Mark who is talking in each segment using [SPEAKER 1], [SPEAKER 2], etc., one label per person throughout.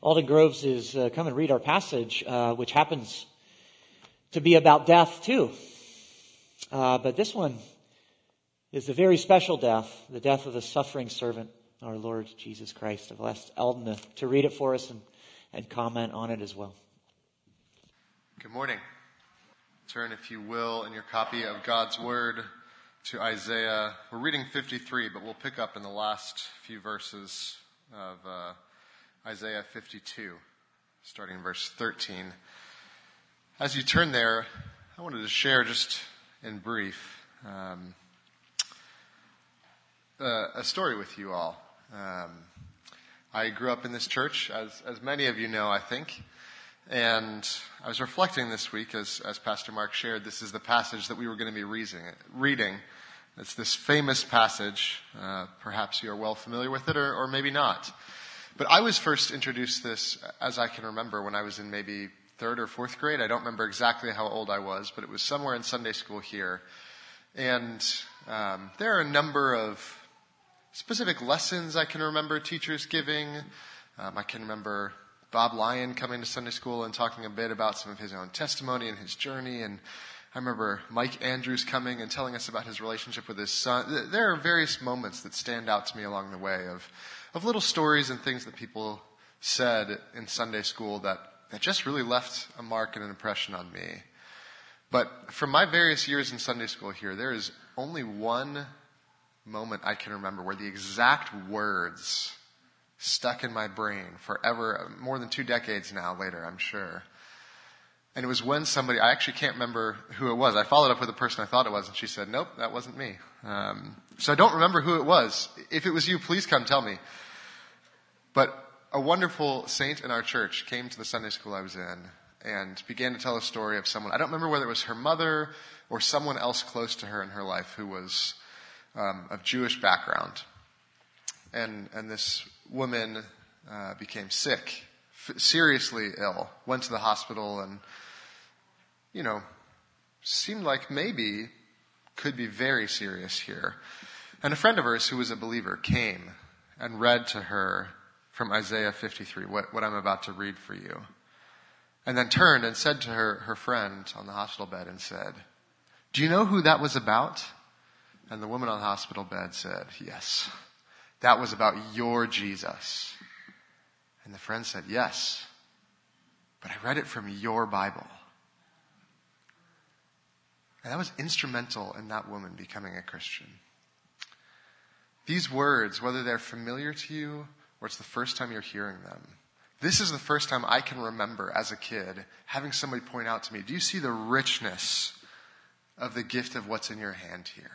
[SPEAKER 1] Alden Groves is uh, come and read our passage, uh, which happens to be about death too. Uh, but this one is a very special death, the death of the suffering servant, our Lord Jesus Christ. I've asked Alden to, to read it for us and, and comment on it as well.
[SPEAKER 2] Good morning. Turn, if you will, in your copy of God's Word to Isaiah. We're reading 53, but we'll pick up in the last few verses of uh, Isaiah 52, starting in verse 13. As you turn there, I wanted to share just in brief um, uh, a story with you all. Um, I grew up in this church, as, as many of you know, I think. And I was reflecting this week, as, as Pastor Mark shared, this is the passage that we were going to be reading. reading. It's this famous passage. Uh, perhaps you are well familiar with it, or, or maybe not. But I was first introduced this, as I can remember, when I was in maybe third or fourth grade. I don't remember exactly how old I was, but it was somewhere in Sunday school here. And um, there are a number of specific lessons I can remember teachers giving. Um, I can remember Bob Lyon coming to Sunday school and talking a bit about some of his own testimony and his journey. And I remember Mike Andrews coming and telling us about his relationship with his son. There are various moments that stand out to me along the way of of little stories and things that people said in Sunday school that, that just really left a mark and an impression on me. But from my various years in Sunday school here, there is only one moment I can remember where the exact words stuck in my brain forever, uh, more than two decades now later, I'm sure. And it was when somebody, I actually can't remember who it was. I followed up with the person I thought it was, and she said, nope, that wasn't me. Um, so I don't remember who it was. If it was you, please come tell me. But a wonderful saint in our church came to the Sunday school I was in and began to tell a story of someone. I don't remember whether it was her mother or someone else close to her in her life who was um, of Jewish background. And, and this woman uh, became sick, seriously ill, went to the hospital and, you know, seemed like maybe could be very serious here. And a friend of hers who was a believer came and read to her from Isaiah 53, what, what I'm about to read for you. And then turned and said to her, her friend on the hospital bed and said, Do you know who that was about? And the woman on the hospital bed said, Yes. That was about your Jesus. And the friend said, Yes. But I read it from your Bible. And that was instrumental in that woman becoming a Christian. These words, whether they're familiar to you or it's the first time you're hearing them. This is the first time I can remember as a kid having somebody point out to me, do you see the richness of the gift of what's in your hand here?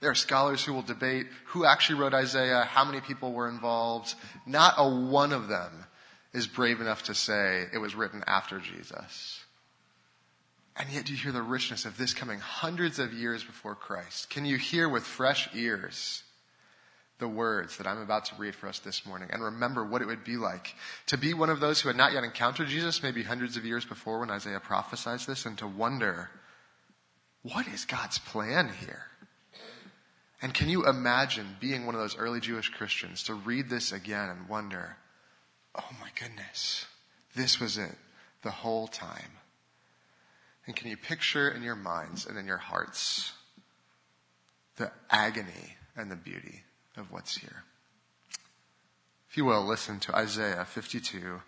[SPEAKER 2] There are scholars who will debate who actually wrote Isaiah, how many people were involved. Not a one of them is brave enough to say it was written after Jesus. And yet, do you hear the richness of this coming hundreds of years before Christ? Can you hear with fresh ears the words that I'm about to read for us this morning and remember what it would be like to be one of those who had not yet encountered Jesus, maybe hundreds of years before when Isaiah prophesied this, and to wonder, what is God's plan here? And can you imagine being one of those early Jewish Christians to read this again and wonder, oh my goodness, this was it the whole time? And can you picture in your minds and in your hearts the agony and the beauty of what's here. If you will, listen to Isaiah 52,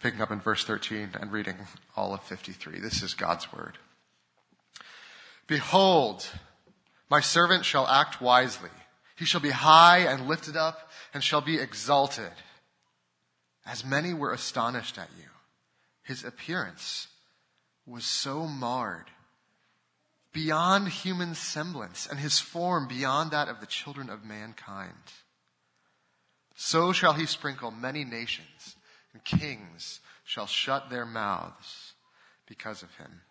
[SPEAKER 2] picking up in verse 13 and reading all of 53. This is God's word. Behold, my servant shall act wisely. He shall be high and lifted up and shall be exalted. As many were astonished at you, his appearance was so marred beyond human semblance, and his form beyond that of the children of mankind. So shall he sprinkle many nations, and kings shall shut their mouths because of him.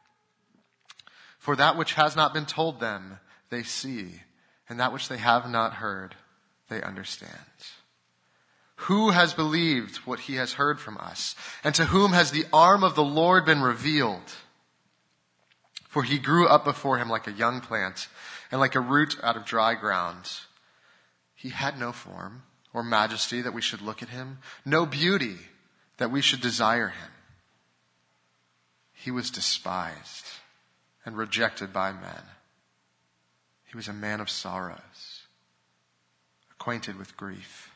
[SPEAKER 2] For that which has not been told them, they see, and that which they have not heard, they understand. Who has believed what he has heard from us? And to whom has the arm of the Lord been revealed? For he grew up before him like a young plant and like a root out of dry ground. He had no form or majesty that we should look at him, no beauty that we should desire him. He was despised and rejected by men. He was a man of sorrows, acquainted with grief.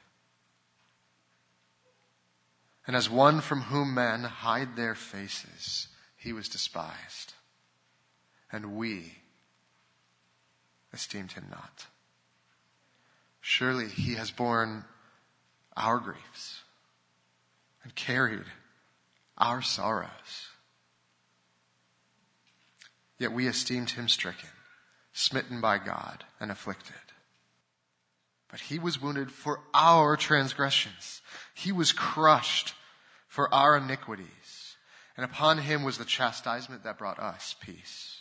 [SPEAKER 2] And as one from whom men hide their faces, he was despised. And we esteemed him not. Surely he has borne our griefs and carried our sorrows. Yet we esteemed him stricken, smitten by God, and afflicted. But he was wounded for our transgressions. He was crushed for our iniquities. And upon him was the chastisement that brought us peace.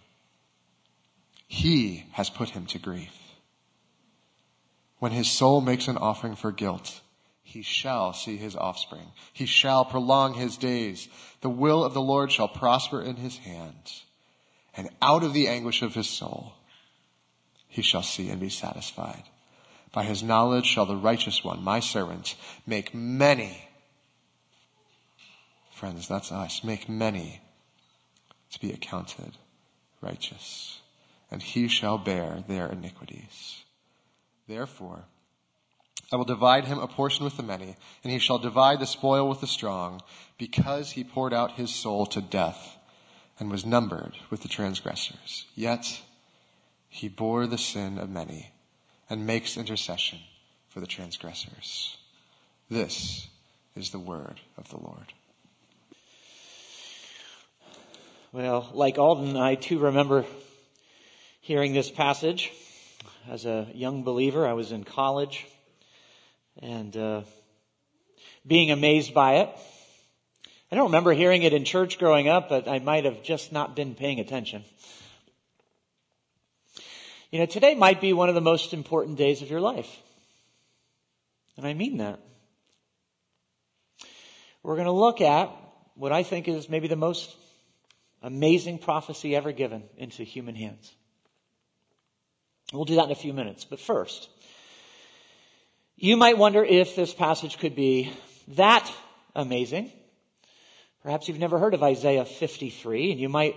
[SPEAKER 2] He has put him to grief. When his soul makes an offering for guilt, he shall see his offspring. He shall prolong his days. The will of the Lord shall prosper in his hands. And out of the anguish of his soul, he shall see and be satisfied. By his knowledge shall the righteous one, my servant, make many Friends, that's us. Make many to be accounted righteous, and he shall bear their iniquities. Therefore, I will divide him a portion with the many, and he shall divide the spoil with the strong, because he poured out his soul to death and was numbered with the transgressors. Yet he bore the sin of many and makes intercession for the transgressors. This is the word of the Lord.
[SPEAKER 1] Well, like Alden, I too remember hearing this passage as a young believer. I was in college and uh, being amazed by it. I don't remember hearing it in church growing up, but I might have just not been paying attention. You know, today might be one of the most important days of your life. And I mean that. We're going to look at what I think is maybe the most amazing prophecy ever given into human hands. We'll do that in a few minutes. But first, you might wonder if this passage could be that amazing. Perhaps you've never heard of Isaiah 53, and you might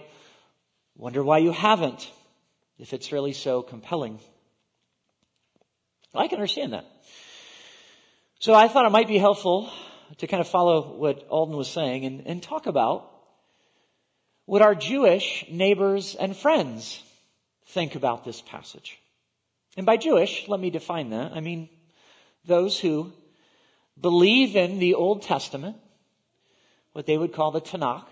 [SPEAKER 1] wonder why you haven't, if it's really so compelling. I can understand that. So I thought it might be helpful to kind of follow what Alden was saying and, and talk about would our Jewish neighbors and friends think about this passage? And by Jewish, let me define that. I mean those who believe in the Old Testament, what they would call the Tanakh,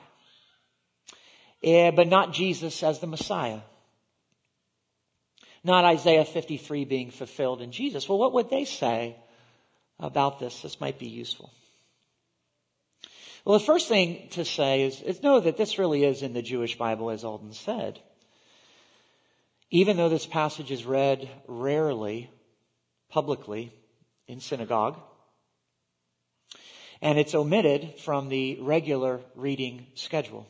[SPEAKER 1] eh, but not Jesus as the Messiah. Not Isaiah 53 being fulfilled in Jesus. Well, what would they say about this? This might be useful. Well, the first thing to say is, is know that this really is in the Jewish Bible, as Alden said. Even though this passage is read rarely, publicly, in synagogue, and it's omitted from the regular reading schedule.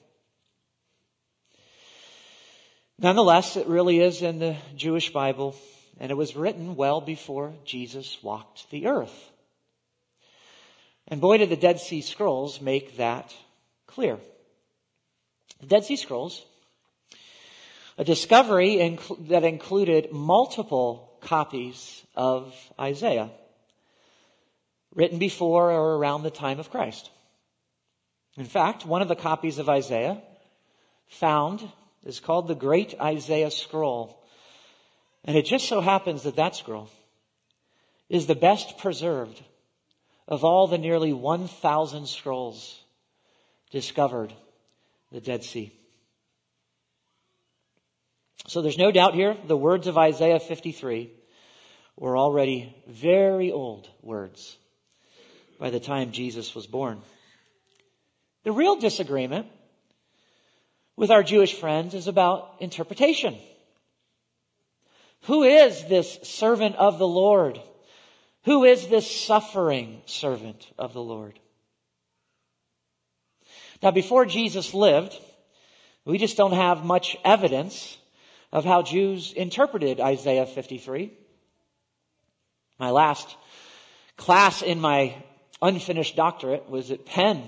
[SPEAKER 1] Nonetheless, it really is in the Jewish Bible, and it was written well before Jesus walked the earth. And boy, did the Dead Sea Scrolls make that clear. The Dead Sea Scrolls, a discovery inc- that included multiple copies of Isaiah. written before or around the time of Christ. In fact, one of the copies of Isaiah found is called the Great Isaiah Scroll. And it just so happens that that scroll is the best preserved of all the nearly 1,000 scrolls discovered the Dead Sea. So there's no doubt here the words of Isaiah 53 were already very old words by the time Jesus was born. The real disagreement with our Jewish friends is about interpretation. Who is this servant of the Lord? Who is this suffering servant of the Lord? Now, before Jesus lived, we just don't have much evidence of how Jews interpreted Isaiah 53. My last class in my unfinished doctorate was at Penn,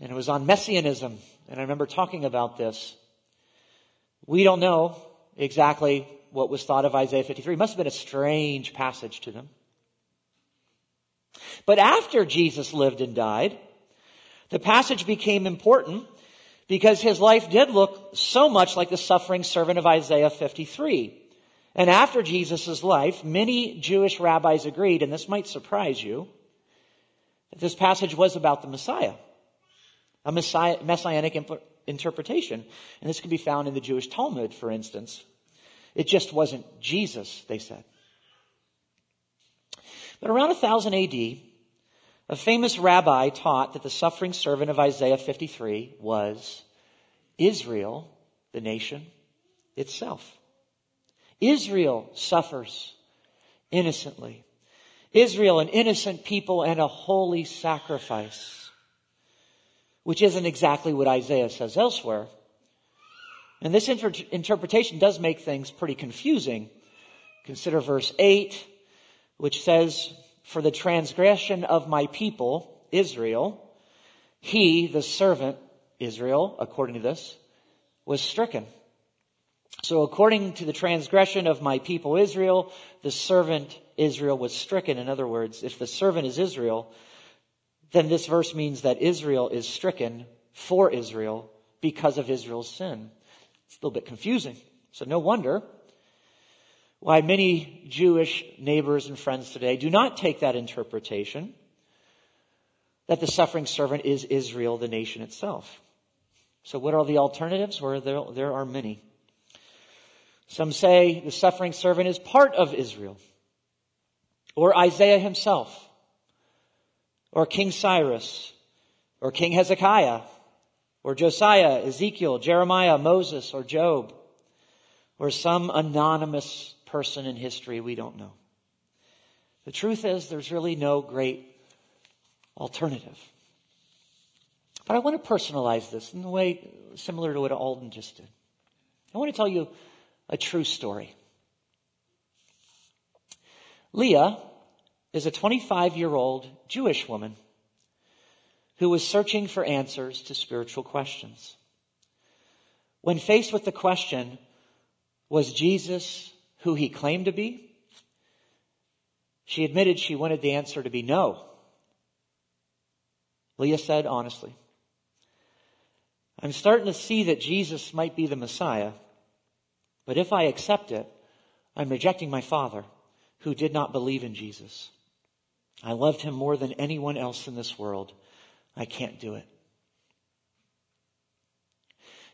[SPEAKER 1] and it was on messianism. And I remember talking about this. We don't know exactly what was thought of Isaiah 53. It must have been a strange passage to them. But after Jesus lived and died, the passage became important because his life did look so much like the suffering servant of Isaiah 53. And after Jesus' life, many Jewish rabbis agreed, and this might surprise you, that this passage was about the Messiah a messiah, messianic imp- interpretation. And this can be found in the Jewish Talmud, for instance. It just wasn't Jesus, they said. But around 1000 AD, a famous rabbi taught that the suffering servant of Isaiah 53 was Israel, the nation itself. Israel suffers innocently. Israel, an innocent people and a holy sacrifice which isn't exactly what Isaiah says elsewhere. And this inter- interpretation does make things pretty confusing. Consider verse 8, which says, For the transgression of my people, Israel, he, the servant, Israel, according to this, was stricken. So according to the transgression of my people Israel, the servant Israel was stricken. In other words, if the servant is Israel, then this verse means that Israel is stricken for Israel because of Israel's sin. It's a little bit confusing. So no wonder why many Jewish neighbors and friends today do not take that interpretation that the suffering servant is Israel, the nation itself. So what are the alternatives? Well, there, there are many. Some say the suffering servant is part of Israel. Or Isaiah himself or King Cyrus, or King Hezekiah, or Josiah, Ezekiel, Jeremiah, Moses, or Job, or some anonymous person in history we don't know. The truth is, there's really no great alternative. But I want to personalize this in a way similar to what Alden just did. I want to tell you a true story. Leah is a 25 year old Jewish woman who was searching for answers to spiritual questions. When faced with the question, was Jesus who he claimed to be? She admitted she wanted the answer to be no. Leah said honestly, I'm starting to see that Jesus might be the Messiah, but if I accept it, I'm rejecting my father who did not believe in Jesus. I loved him more than anyone else in this world. I can't do it.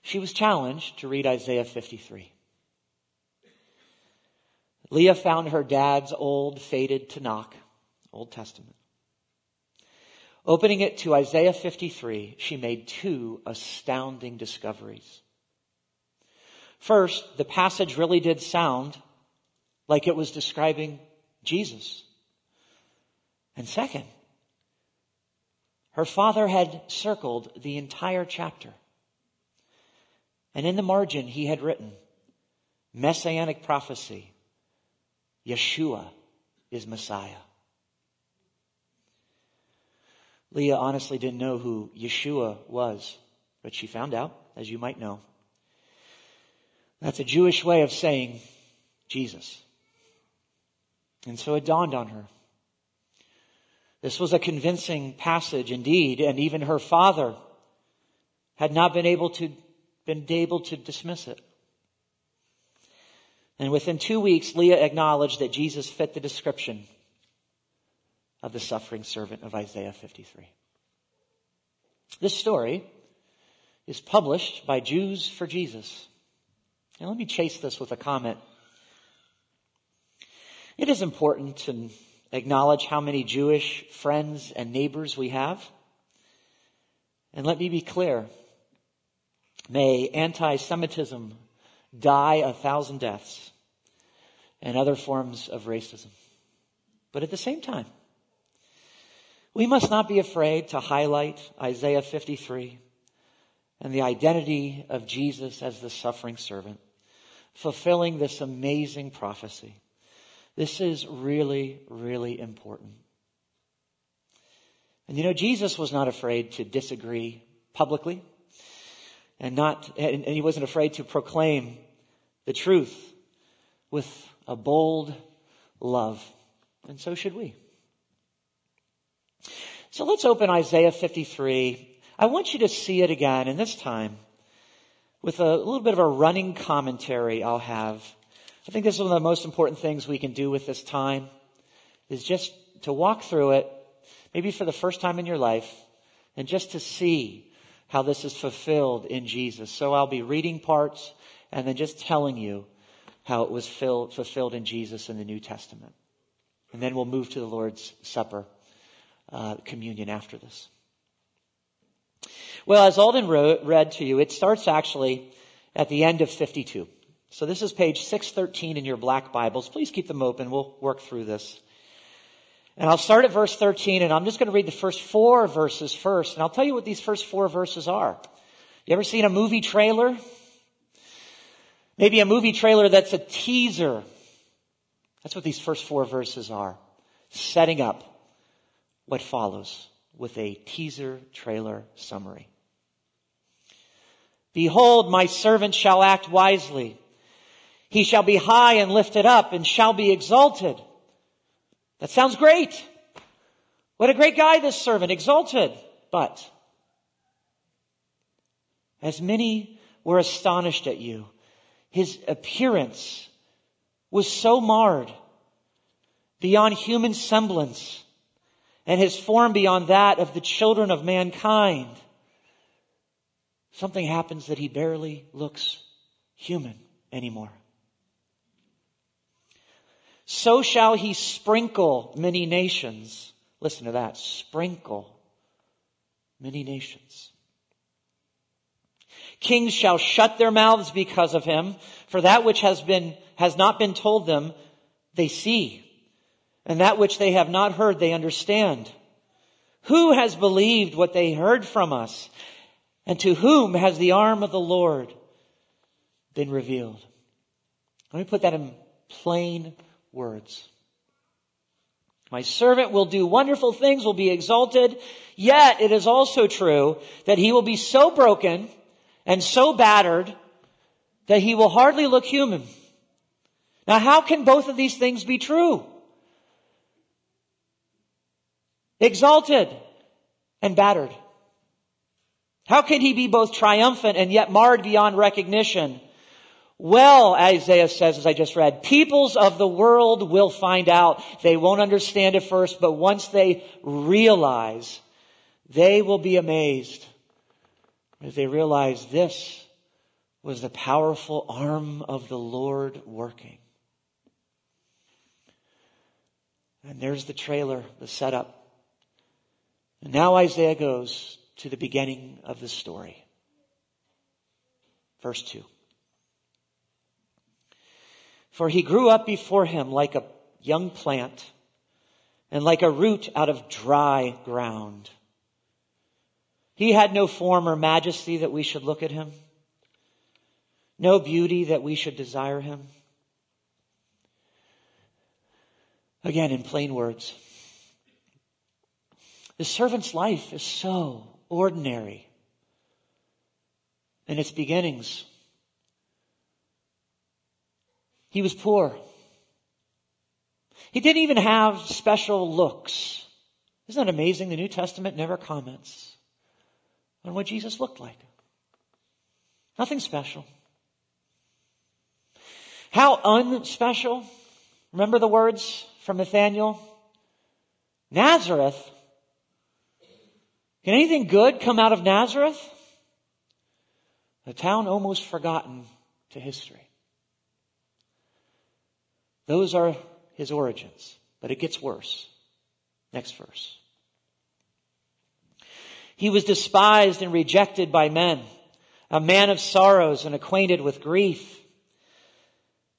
[SPEAKER 1] She was challenged to read Isaiah 53. Leah found her dad's old faded Tanakh, Old Testament. Opening it to Isaiah 53, she made two astounding discoveries. First, the passage really did sound like it was describing Jesus. And second, her father had circled the entire chapter. And in the margin, he had written, Messianic prophecy, Yeshua is Messiah. Leah honestly didn't know who Yeshua was, but she found out, as you might know. That's a Jewish way of saying Jesus. And so it dawned on her This was a convincing passage indeed, and even her father had not been able to, been able to dismiss it. And within two weeks, Leah acknowledged that Jesus fit the description of the suffering servant of Isaiah 53. This story is published by Jews for Jesus. Now let me chase this with a comment. It is important to acknowledge how many Jewish friends and neighbors we have. And let me be clear. May anti-Semitism die a thousand deaths and other forms of racism. But at the same time, we must not be afraid to highlight Isaiah 53 and the identity of Jesus as the suffering servant, fulfilling this amazing prophecy. This is really, really important. And you know, Jesus was not afraid to disagree publicly and not, and he wasn't afraid to proclaim the truth with a bold love. And so should we. So let's open Isaiah 53. I want you to see it again, and this time with a little bit of a running commentary I'll have. I think this is one of the most important things we can do with this time is just to walk through it, maybe for the first time in your life, and just to see how this is fulfilled in Jesus. So I'll be reading parts and then just telling you how it was filled, fulfilled in Jesus in the New Testament. And then we'll move to the Lord's Supper uh, communion after this. Well, as Alden wrote, read to you, it starts actually at the end of 52. So this is page 613 in your black Bibles. Please keep them open. We'll work through this. And I'll start at verse 13 and I'm just going to read the first four verses first. And I'll tell you what these first four verses are. You ever seen a movie trailer? Maybe a movie trailer that's a teaser. That's what these first four verses are. Setting up what follows with a teaser trailer summary. Behold, my servant shall act wisely. He shall be high and lifted up and shall be exalted. That sounds great. What a great guy this servant, exalted. But, as many were astonished at you, his appearance was so marred beyond human semblance and his form beyond that of the children of mankind. Something happens that he barely looks human anymore. So shall he sprinkle many nations. Listen to that. Sprinkle many nations. Kings shall shut their mouths because of him, for that which has been, has not been told them, they see. And that which they have not heard, they understand. Who has believed what they heard from us? And to whom has the arm of the Lord been revealed? Let me put that in plain words. My servant will do wonderful things, will be exalted, yet it is also true that he will be so broken and so battered that he will hardly look human. Now how can both of these things be true? exalted and battered. How can he be both triumphant and yet marred beyond recognition? Well, Isaiah says, as I just read, peoples of the world will find out. They won't understand at first, but once they realize, they will be amazed as they realize this was the powerful arm of the Lord working. And there's the trailer, the setup. And now Isaiah goes to the beginning of the story. Verse 2. For he grew up before him like a young plant and like a root out of dry ground. He had no form or majesty that we should look at him, no beauty that we should desire him. Again, in plain words, the servant's life is so ordinary in its beginnings. He was poor. He didn't even have special looks. Isn't that amazing? The New Testament never comments on what Jesus looked like. Nothing special. How unspecial? Remember the words from Nathaniel? Nazareth? Can anything good come out of Nazareth? A town almost forgotten to history. Those are his origins, but it gets worse. Next verse. He was despised and rejected by men, a man of sorrows and acquainted with grief.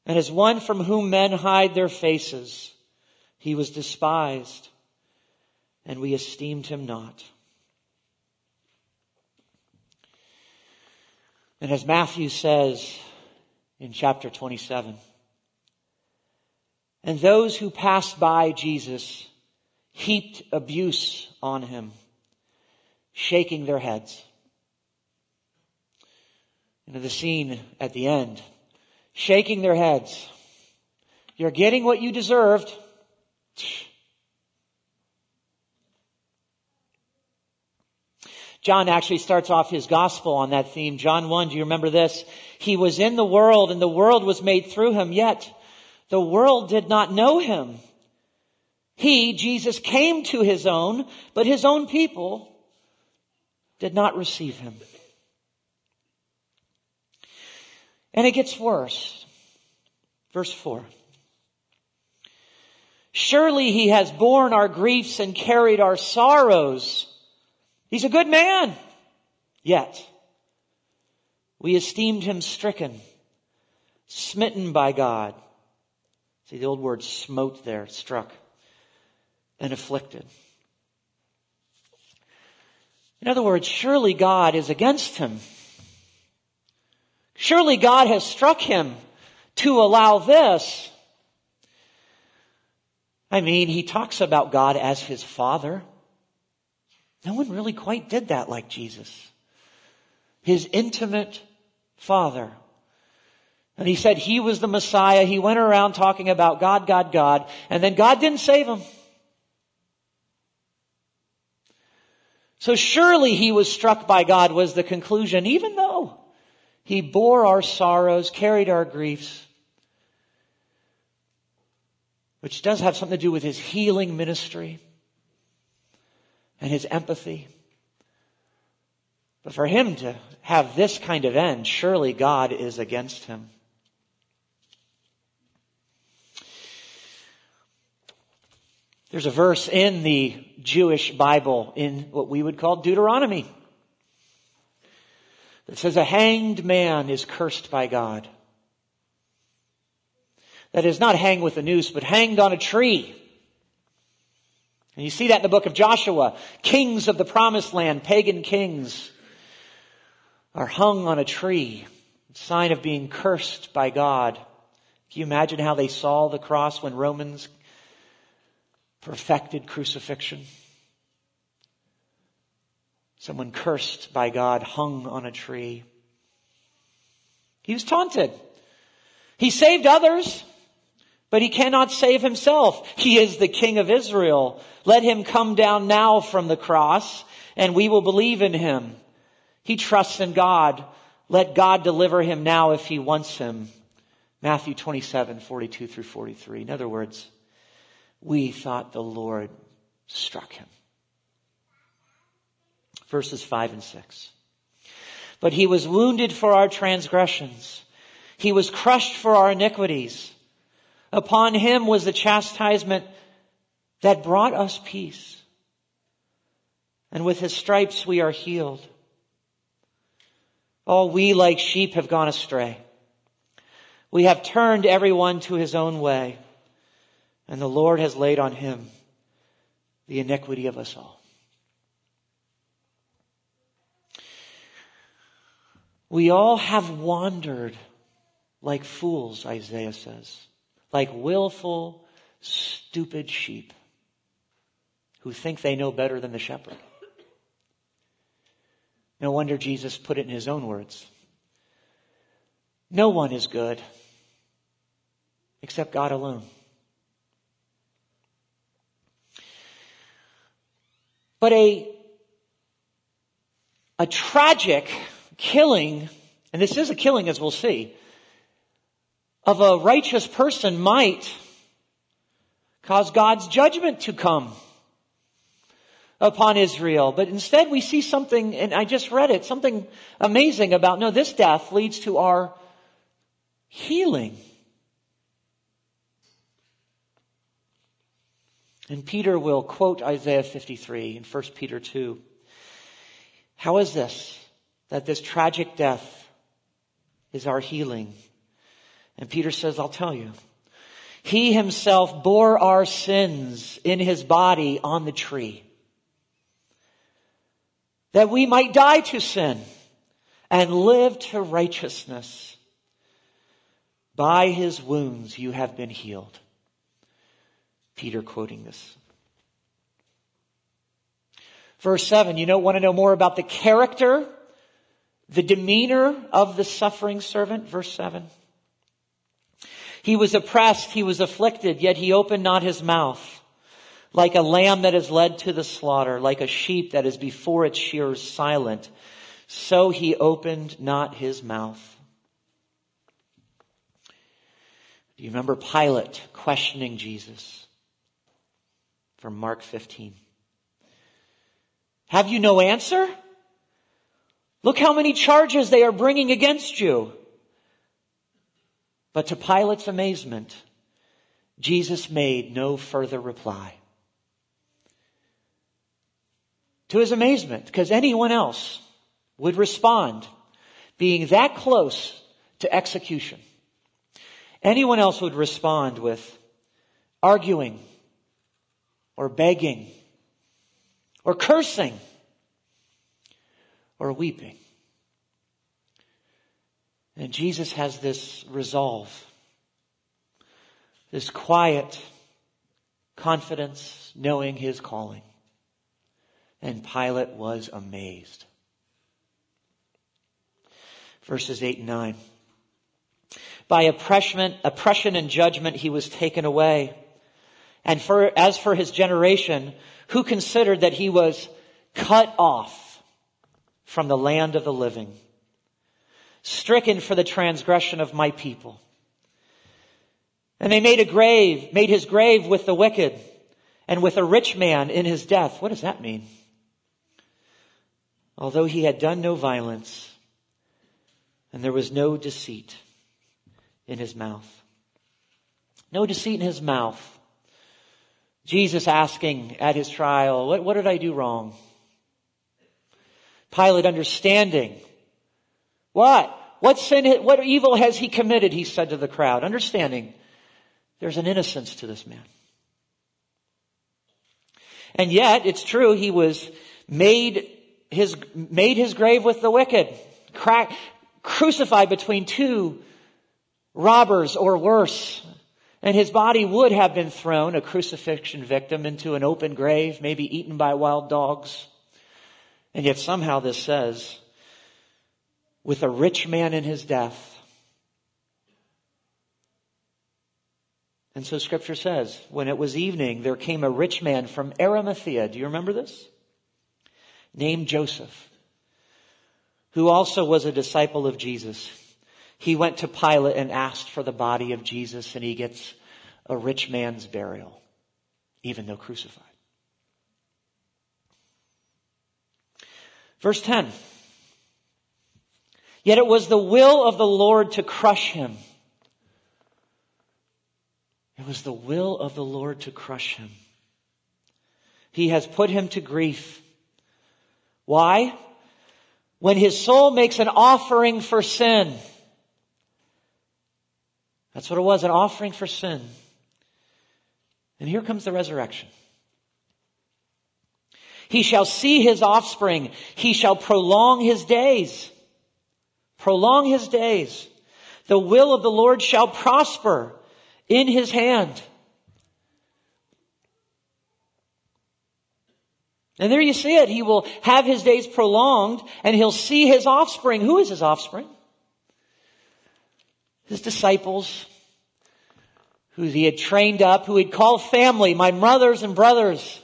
[SPEAKER 1] And as one from whom men hide their faces, he was despised and we esteemed him not. And as Matthew says in chapter 27, and those who passed by Jesus heaped abuse on him, shaking their heads. Into the scene at the end, shaking their heads. You're getting what you deserved. John actually starts off his gospel on that theme. John 1, do you remember this? He was in the world and the world was made through him, yet the world did not know him. He, Jesus, came to his own, but his own people did not receive him. And it gets worse. Verse 4. Surely he has borne our griefs and carried our sorrows. He's a good man. Yet, we esteemed him stricken, smitten by God. See the old word smote there, struck, and afflicted. In other words, surely God is against him. Surely God has struck him to allow this. I mean, he talks about God as his father. No one really quite did that like Jesus. His intimate father. And he said he was the Messiah. He went around talking about God, God, God, and then God didn't save him. So surely he was struck by God was the conclusion, even though he bore our sorrows, carried our griefs, which does have something to do with his healing ministry and his empathy. But for him to have this kind of end, surely God is against him. There's a verse in the Jewish Bible in what we would call Deuteronomy that says a hanged man is cursed by God. That is not hanged with a noose, but hanged on a tree. And you see that in the book of Joshua. Kings of the promised land, pagan kings, are hung on a tree. Sign of being cursed by God. Can you imagine how they saw the cross when Romans perfected crucifixion? Someone cursed by God, hung on a tree. He was taunted. He saved others. But he cannot save himself. He is the King of Israel. Let him come down now from the cross and we will believe in him. He trusts in God. Let God deliver him now if he wants him. Matthew 27, 42 through 43. In other words, we thought the Lord struck him. Verses 5 and 6. But he was wounded for our transgressions. He was crushed for our iniquities. Upon him was the chastisement that brought us peace. And with his stripes we are healed. All we like sheep have gone astray. We have turned everyone to his own way. And the Lord has laid on him the iniquity of us all. We all have wandered like fools, Isaiah says like willful, stupid sheep who think they know better than the shepherd. No wonder Jesus put it in his own words. No one is good except God alone. But a, a tragic killing, and this is a killing as we'll see, of a righteous person might cause God's judgment to come upon Israel. But instead we see something, and I just read it, something amazing about, no, this death leads to our healing. And Peter will quote Isaiah 53 in 1 Peter 2. How is this? That this tragic death is our healing. And Peter says, I'll tell you. He himself bore our sins in his body on the tree. That we might die to sin and live to righteousness. By his wounds you have been healed. Peter quoting this. Verse 7, you know, want to know more about the character, the demeanor of the suffering servant? Verse 7. He was oppressed, he was afflicted, yet he opened not his mouth. Like a lamb that is led to the slaughter, like a sheep that is before its shears silent, so he opened not his mouth. Do you remember Pilate questioning Jesus? From Mark 15. Have you no answer? Look how many charges they are bringing against you. But to Pilate's amazement, Jesus made no further reply. To his amazement, because anyone else would respond being that close to execution. Anyone else would respond with arguing or begging or cursing or weeping. And Jesus has this resolve, this quiet confidence, knowing his calling. And Pilate was amazed. Verses 8 and 9. By oppression, oppression and judgment he was taken away. And for, as for his generation, who considered that he was cut off from the land of the living stricken for the transgression of my people. And they made a grave, made his grave with the wicked and with a rich man in his death. What does that mean? Although he had done no violence and there was no deceit in his mouth. No deceit in his mouth. Jesus asking at his trial, what, what did I do wrong? Pilate understanding what? What sin, what evil has he committed? He said to the crowd, understanding there's an innocence to this man. And yet, it's true, he was made his, made his grave with the wicked, crack, crucified between two robbers or worse. And his body would have been thrown, a crucifixion victim, into an open grave, maybe eaten by wild dogs. And yet somehow this says with a rich man in his death. And so scripture says, when it was evening, there came a rich man from Arimathea. Do you remember this? Named Joseph, who also was a disciple of Jesus. He went to Pilate and asked for the body of Jesus and he gets a rich man's burial, even though crucified. Verse 10. Yet it was the will of the Lord to crush him. It was the will of the Lord to crush him. He has put him to grief. Why? When his soul makes an offering for sin. That's what it was, an offering for sin. And here comes the resurrection. He shall see his offspring. He shall prolong his days prolong his days. The will of the Lord shall prosper in his hand. And there you see it. He will have his days prolonged and he'll see his offspring. Who is his offspring? His disciples, who he had trained up, who he'd called family, my brothers and brothers.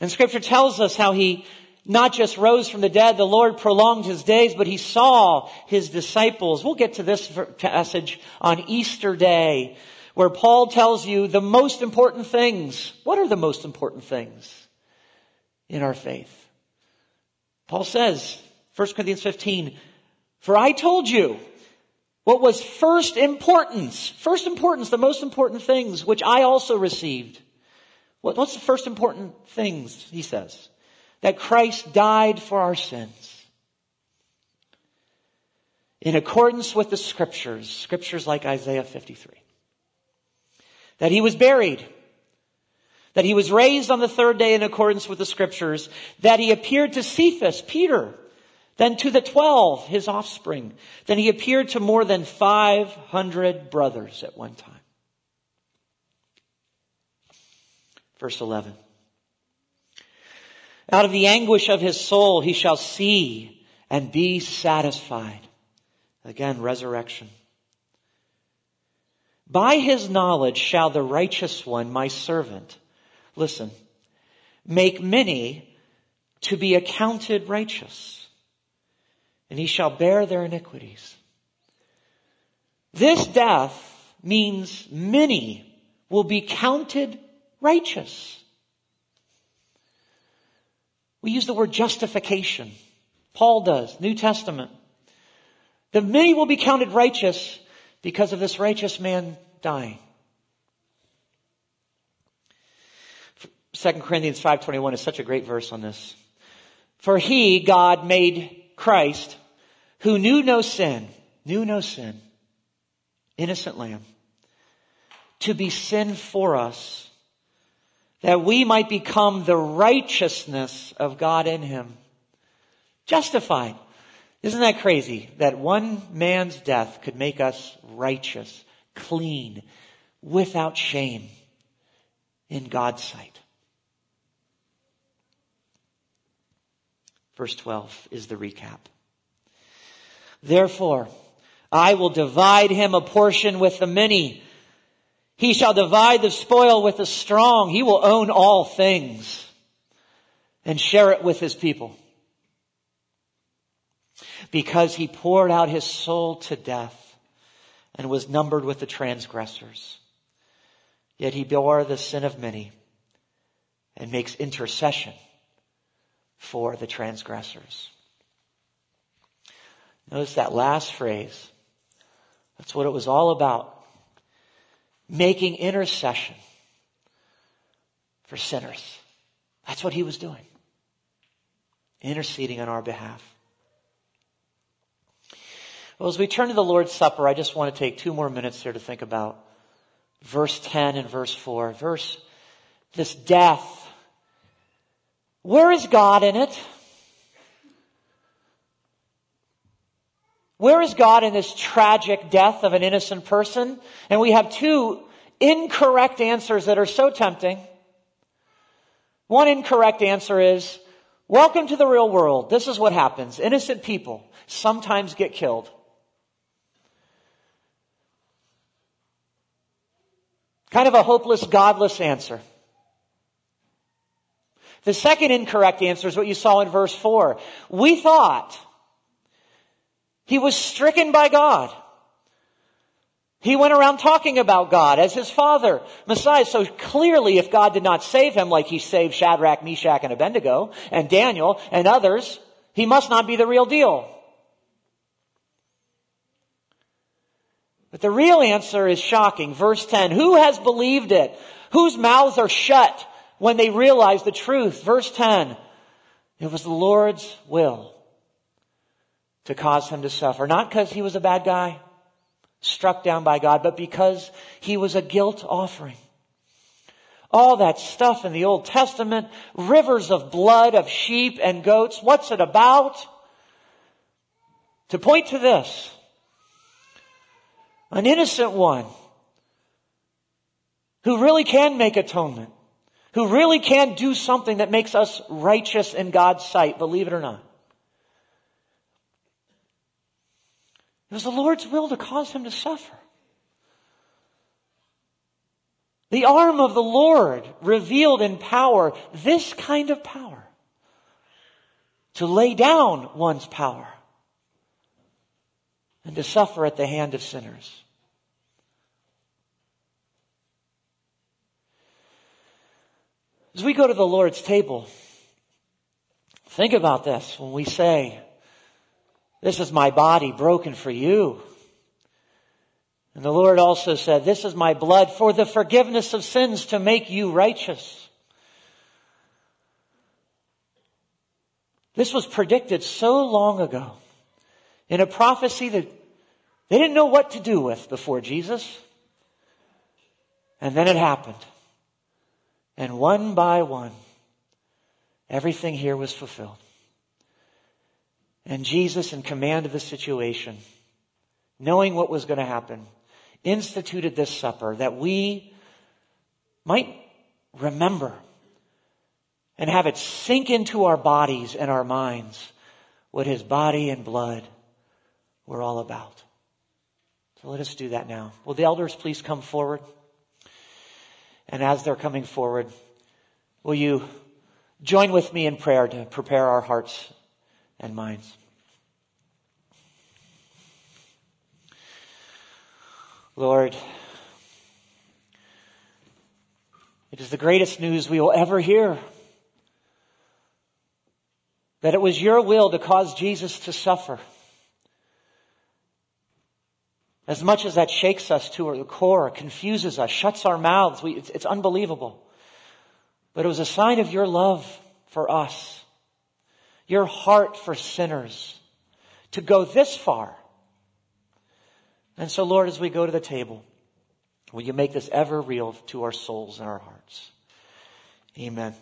[SPEAKER 1] And scripture tells us how he not just rose from the dead, the Lord prolonged his days, but he saw his disciples. We'll get to this passage on Easter Day, where Paul tells you the most important things. What are the most important things in our faith? Paul says, 1 Corinthians 15, for I told you what was first importance, first importance, the most important things, which I also received. What's the first important things, he says? that Christ died for our sins. In accordance with the scriptures, scriptures like Isaiah 53. That he was buried. That he was raised on the third day in accordance with the scriptures. That he appeared to Cephas, Peter, then to the twelve, his offspring. Then he appeared to more than 500 brothers at one time. Verse 11. Out of the anguish of his soul he shall see and be satisfied. Again, resurrection. By his knowledge shall the righteous one, my servant, listen, make many to be accounted righteous, and he shall bear their iniquities. This death means many will be counted righteous. We use the word justification. Paul does, New Testament. The many will be counted righteous because of this righteous man dying. 2 Corinthians 5.21 is such a great verse on this. For he, God, made Christ, who knew no sin, knew no sin, innocent lamb, to be sin for us that we might become the righteousness of God in him. Justified. Isn't that crazy that one man's death could make us righteous, clean, without shame in God's sight? Verse 12 is the recap. Therefore, I will divide him a portion with the many he shall divide the spoil with the strong. He will own all things and share it with his people. Because he poured out his soul to death and was numbered with the transgressors. Yet he bore the sin of many and makes intercession for the transgressors. Notice that last phrase. That's what it was all about making intercession for sinners. That's what he was doing. Interceding on our behalf. Well, as we turn to the Lord's Supper, I just want to take two more minutes here to think about verse 10 and verse 4. Verse, this death. Where is God in it? Where is God in this tragic death of an innocent person? And we have two incorrect answers that are so tempting. One incorrect answer is, welcome to the real world. This is what happens. Innocent people sometimes get killed. Kind of a hopeless, godless answer. The second incorrect answer is what you saw in verse 4. We thought he was stricken by God. He went around talking about God as his father, Messiah. So clearly, if God did not save him like he saved Shadrach, Meshach, and Abednego, and Daniel, and others, he must not be the real deal. But the real answer is shocking. Verse 10, who has believed it? Whose mouths are shut when they realized the truth? Verse 10, it was the Lord's will to cause him to suffer. Not because he was a bad guy, struck down by God, but because he was a guilt offering. All that stuff in the Old Testament, rivers of blood of sheep and goats, what's it about? To point to this, an innocent one who really can make atonement, who really can do something that makes us righteous in God's sight, believe it or not. It was the Lord's will to cause him to suffer. The arm of the Lord revealed in power, this kind of power. To lay down one's power and to suffer at the hand of sinners. As we go to the Lord's table, think about this when we say, this is my body broken for you. And the Lord also said, this is my blood for the forgiveness of sins to make you righteous. This was predicted so long ago in a prophecy that they didn't know what to do with before Jesus. And then it happened. And one by one, everything here was fulfilled. And Jesus, in command of the situation, knowing what was going to happen, instituted this supper that we might remember and have it sink into our bodies and our minds what his body and blood were all about. So let us do that now. Will the elders please come forward? And as they're coming forward, will you join with me in prayer to prepare our hearts and minds? Lord, it is the greatest news we will ever hear that it was your will to cause Jesus to suffer. As much as that shakes us to our core, confuses us, shuts our mouths, we, it's, it's unbelievable. But it was a sign of your love for us, your heart for sinners, to go this far. And so, Lord, as we go to the table, will you make this ever real to our souls and our hearts? Amen.